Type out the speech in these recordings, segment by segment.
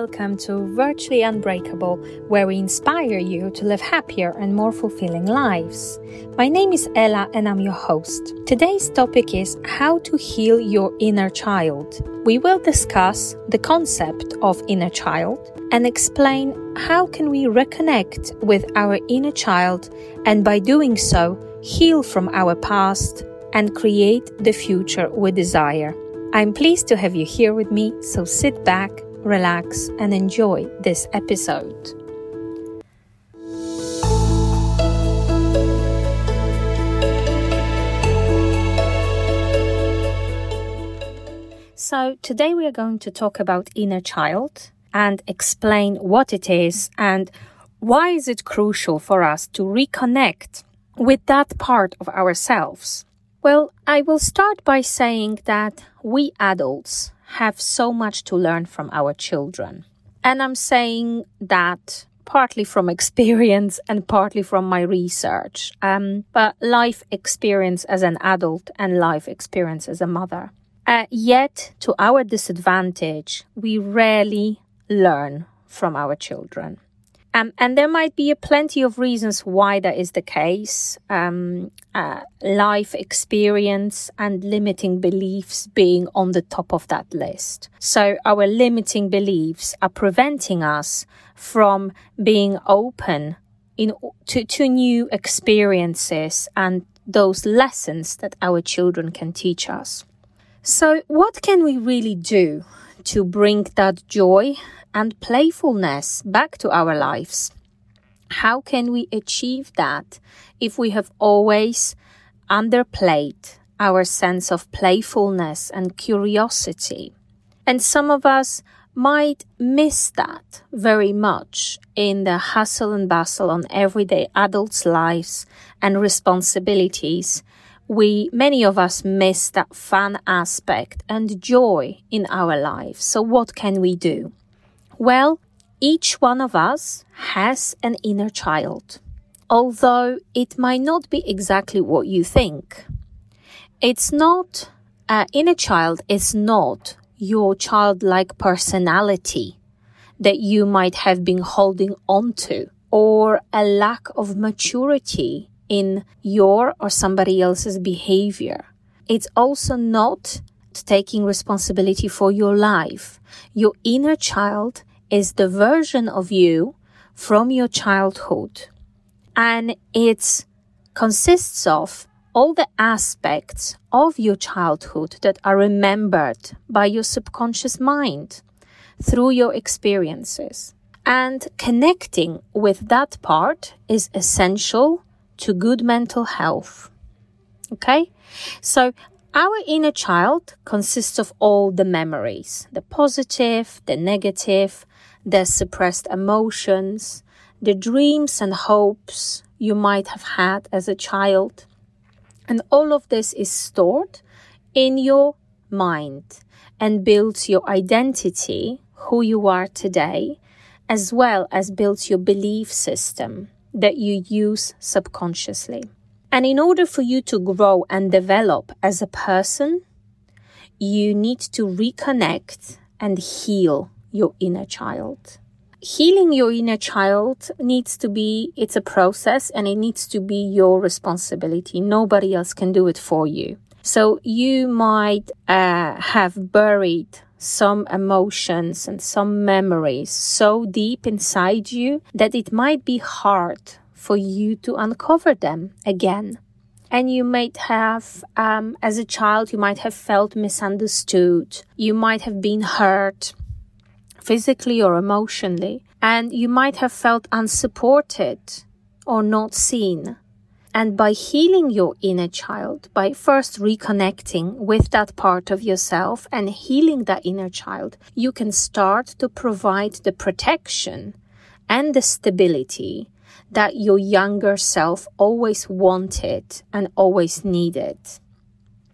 welcome to Virtually Unbreakable, where we inspire you to live happier and more fulfilling lives. My name is Ela and I'm your host. Today's topic is how to heal your inner child. We will discuss the concept of inner child and explain how can we reconnect with our inner child and by doing so heal from our past and create the future we desire. I'm pleased to have you here with me, so sit back relax, and enjoy this episode. So, today we are going to talk about inner child and explain what it is and why is it crucial for us to reconnect with that part of ourselves. Well, I will start by saying that we adults have so much to learn from our children. And I'm saying that partly from experience and partly from my research, um, but life experience as an adult and life experience as a mother. Uh, yet, to our disadvantage, we rarely learn from our children. Um, and there might be a plenty of reasons why that is the case. Um, uh, life experience and limiting beliefs being on the top of that list. So our limiting beliefs are preventing us from being open in to, to new experiences and those lessons that our children can teach us. So what can we really do to bring that joy and playfulness back to our lives. How can we achieve that if we have always underplayed our sense of playfulness and curiosity? And some of us might miss that very much in the hustle and bustle on everyday adults' lives and responsibilities. We, many of us miss that fun aspect and joy in our lives. So what can we do? Well, each one of us has an inner child, although it might not be exactly what you think. It's not, uh, inner child is not your childlike personality that you might have been holding on to or a lack of maturity in your or somebody else's behavior. It's also not taking responsibility for your life. Your inner child is the version of you from your childhood. And it consists of all the aspects of your childhood that are remembered by your subconscious mind through your experiences. And connecting with that part is essential to good mental health. Okay? So our inner child consists of all the memories, the positive, the negative, the suppressed emotions, the dreams and hopes you might have had as a child. And all of this is stored in your mind and builds your identity, who you are today, as well as builds your belief system that you use subconsciously. And in order for you to grow and develop as a person, you need to reconnect and heal your inner child. Healing your inner child needs to be, it's a process and it needs to be your responsibility. Nobody else can do it for you. So you might uh, have buried some emotions and some memories so deep inside you that it might be hard for you to uncover them again. And you might have, um, as a child, you might have felt misunderstood. You might have been hurt physically or emotionally. And you might have felt unsupported or not seen. And by healing your inner child, by first reconnecting with that part of yourself and healing that inner child, you can start to provide the protection and the stability that your younger self always wanted and always needed.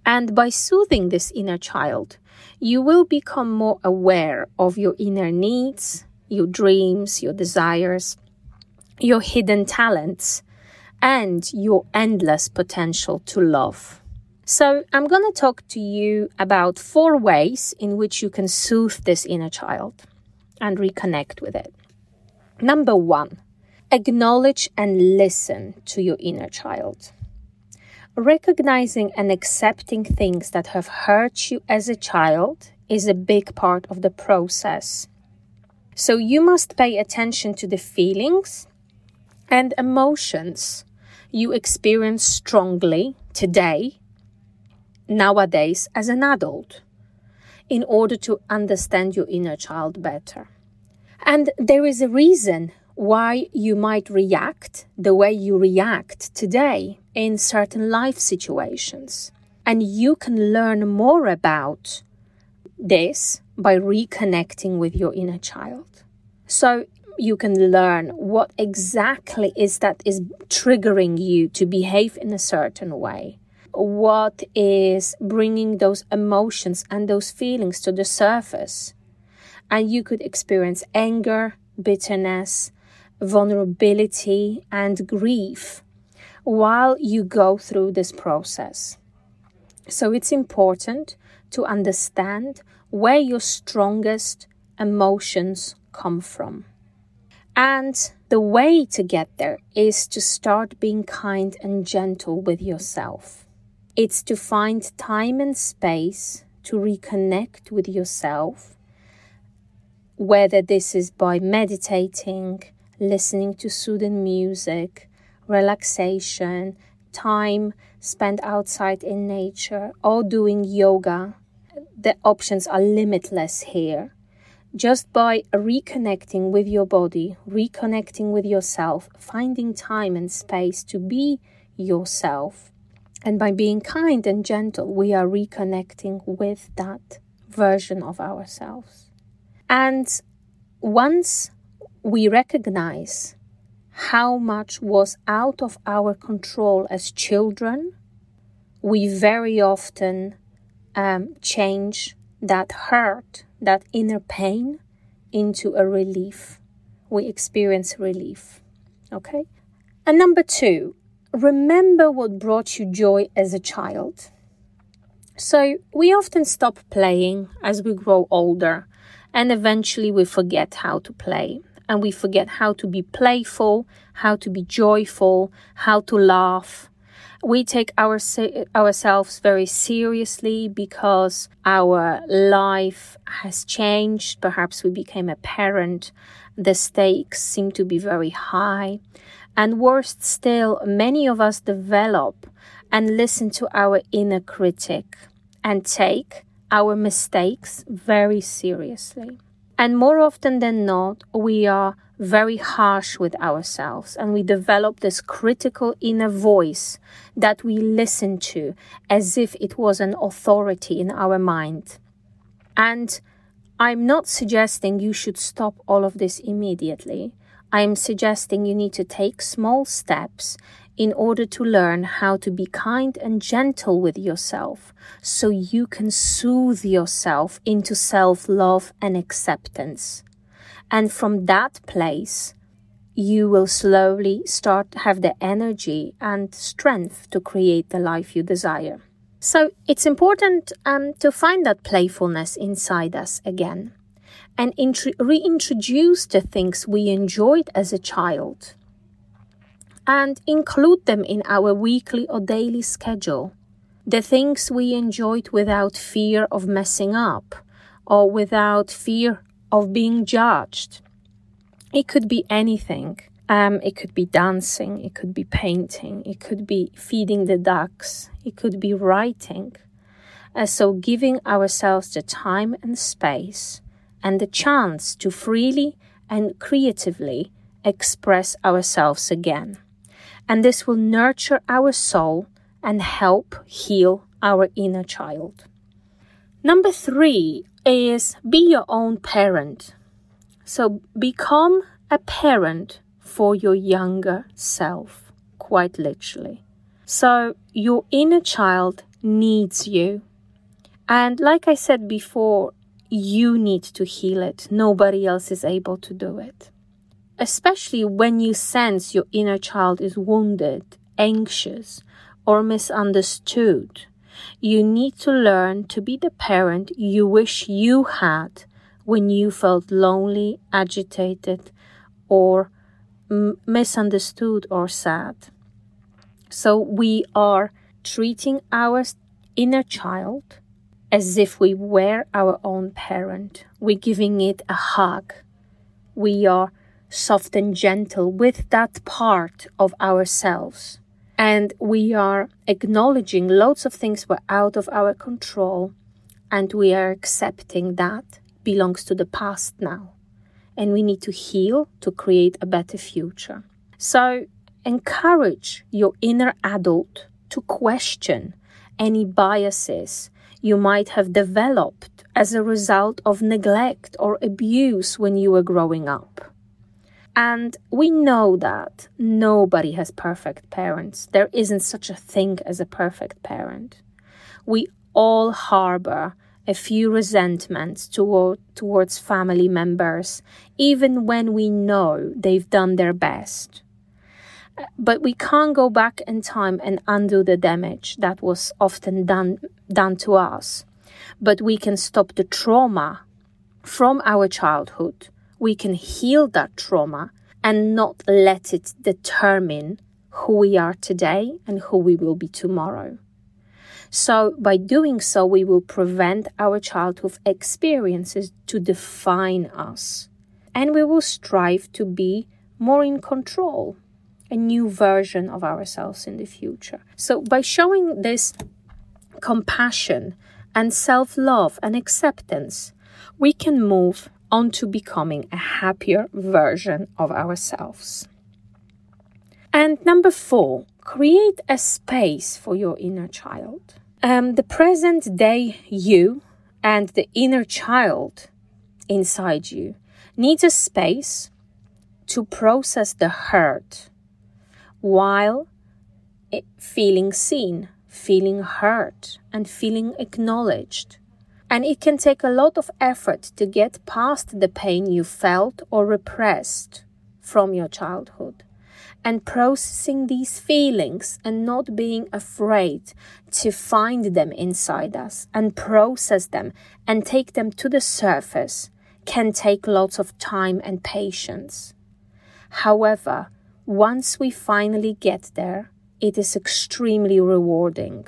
And by soothing this inner child, you will become more aware of your inner needs, your dreams, your desires, your hidden talents, and your endless potential to love. So, I'm going to talk to you about four ways in which you can soothe this inner child. and reconnect with it. Number one, acknowledge and listen to your inner child. Recognizing and accepting things that have hurt you as a child is a big part of the process. So you must pay attention to the feelings and emotions you experience strongly today, nowadays, as an adult, in order to understand your inner child better. And there is a reason why you might react the way you react today in certain life situations. And you can learn more about this by reconnecting with your inner child. So you can learn what exactly is that is triggering you to behave in a certain way. What is bringing those emotions and those feelings to the surface? And you could experience anger, bitterness, vulnerability, and grief while you go through this process. So it's important to understand where your strongest emotions come from. And the way to get there is to start being kind and gentle with yourself. It's to find time and space to reconnect with yourself, whether this is by meditating, listening to soothing music, relaxation, time spent outside in nature, or doing yoga. The options are limitless here just by reconnecting with your body, reconnecting with yourself, finding time and space to be yourself. And by being kind and gentle, we are reconnecting with that version of ourselves. And once we recognize how much was out of our control as children, we very often um, change that hurt that inner pain into a relief. We experience relief. Okay? And number two, remember what brought you joy as a child. So we often stop playing as we grow older, and eventually we forget how to play. And we forget how to be playful, how to be joyful, how to laugh, we take our, ourselves very seriously because our life has changed. Perhaps we became a parent. The stakes seem to be very high. And worst still, many of us develop and listen to our inner critic and take our mistakes very seriously. And more often than not, we are very harsh with ourselves and we develop this critical inner voice that we listen to as if it was an authority in our mind. And I'm not suggesting you should stop all of this immediately. I'm suggesting you need to take small steps in order to learn how to be kind and gentle with yourself so you can soothe yourself into self love and acceptance. And from that place, you will slowly start to have the energy and strength to create the life you desire. So it's important um, to find that playfulness inside us again and int- reintroduce the things we enjoyed as a child and include them in our weekly or daily schedule. The things we enjoyed without fear of messing up or without fear of being judged. It could be anything. Um, it could be dancing, it could be painting, it could be feeding the ducks, it could be writing. Uh, so, giving ourselves the time and space and the chance to freely and creatively express ourselves again. And this will nurture our soul and help heal our inner child. Number three, is be your own parent. So become a parent for your younger self, quite literally. So your inner child needs you. And like I said before, you need to heal it. Nobody else is able to do it. Especially when you sense your inner child is wounded, anxious, or misunderstood you need to learn to be the parent you wish you had when you felt lonely, agitated, or m- misunderstood or sad. So we are treating our inner child as if we were our own parent. We're giving it a hug. We are soft and gentle with that part of ourselves. And we are acknowledging loads of things were out of our control, and we are accepting that belongs to the past now. And we need to heal to create a better future. So encourage your inner adult to question any biases you might have developed as a result of neglect or abuse when you were growing up. And we know that nobody has perfect parents. There isn't such a thing as a perfect parent. We all harbor a few resentments toward, towards family members, even when we know they've done their best. But we can't go back in time and undo the damage that was often done, done to us. But we can stop the trauma from our childhood. We can heal that trauma and not let it determine who we are today and who we will be tomorrow. So, by doing so, we will prevent our childhood experiences to define us. And we will strive to be more in control, a new version of ourselves in the future. So, by showing this compassion and self love and acceptance, we can move on to becoming a happier version of ourselves. And number four, create a space for your inner child. Um, the present day you and the inner child inside you needs a space to process the hurt while feeling seen, feeling heard, and feeling acknowledged. And it can take a lot of effort to get past the pain you felt or repressed from your childhood. And processing these feelings and not being afraid to find them inside us and process them and take them to the surface can take lots of time and patience. However, once we finally get there, it is extremely rewarding.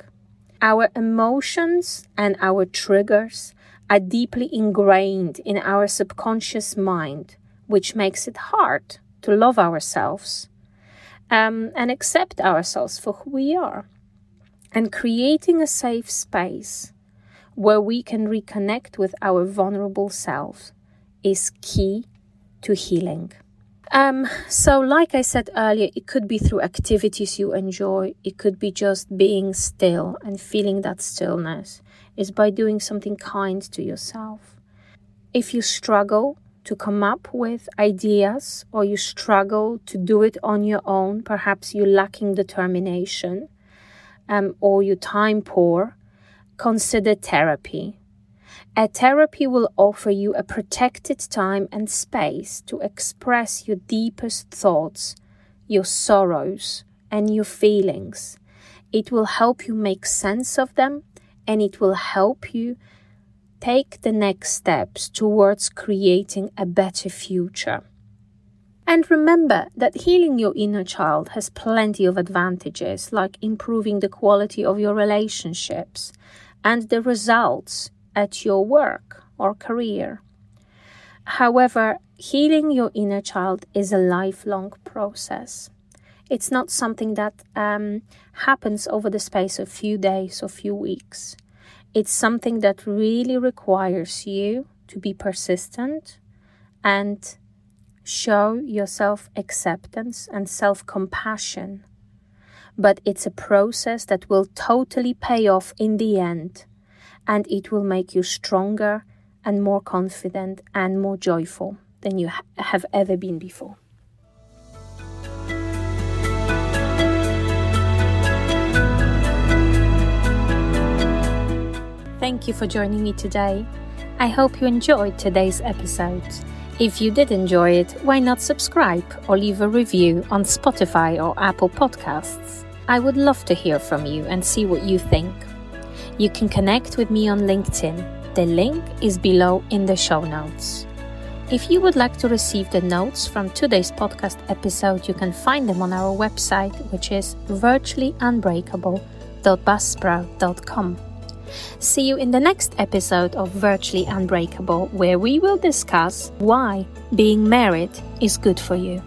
Our emotions and our triggers are deeply ingrained in our subconscious mind, which makes it hard to love ourselves um, and accept ourselves for who we are. And creating a safe space where we can reconnect with our vulnerable selves is key to healing. Um, so, like I said earlier, it could be through activities you enjoy, it could be just being still and feeling that stillness, is by doing something kind to yourself. If you struggle to come up with ideas or you struggle to do it on your own, perhaps you're lacking determination um, or you're time poor, consider therapy a therapy will offer you a protected time and space to express your deepest thoughts, your sorrows, and your feelings. It will help you make sense of them and it will help you take the next steps towards creating a better future. And remember that healing your inner child has plenty of advantages, like improving the quality of your relationships and the results at your work or career. However, healing your inner child is a lifelong process. It's not something that um, happens over the space of few days or few weeks. It's something that really requires you to be persistent and show yourself acceptance and self compassion. But it's a process that will totally pay off in the end and it will make you stronger and more confident and more joyful than you ha- have ever been before. Thank you for joining me today. I hope you enjoyed today's episode. If you did enjoy it, why not subscribe or leave a review on Spotify or Apple Podcasts? I would love to hear from you and see what you think. You can connect with me on LinkedIn. The link is below in the show notes. If you would like to receive the notes from today's podcast episode, you can find them on our website, which is virtuallyunbreakable.buzzsprout.com. See you in the next episode of Virtually Unbreakable, where we will discuss why being married is good for you.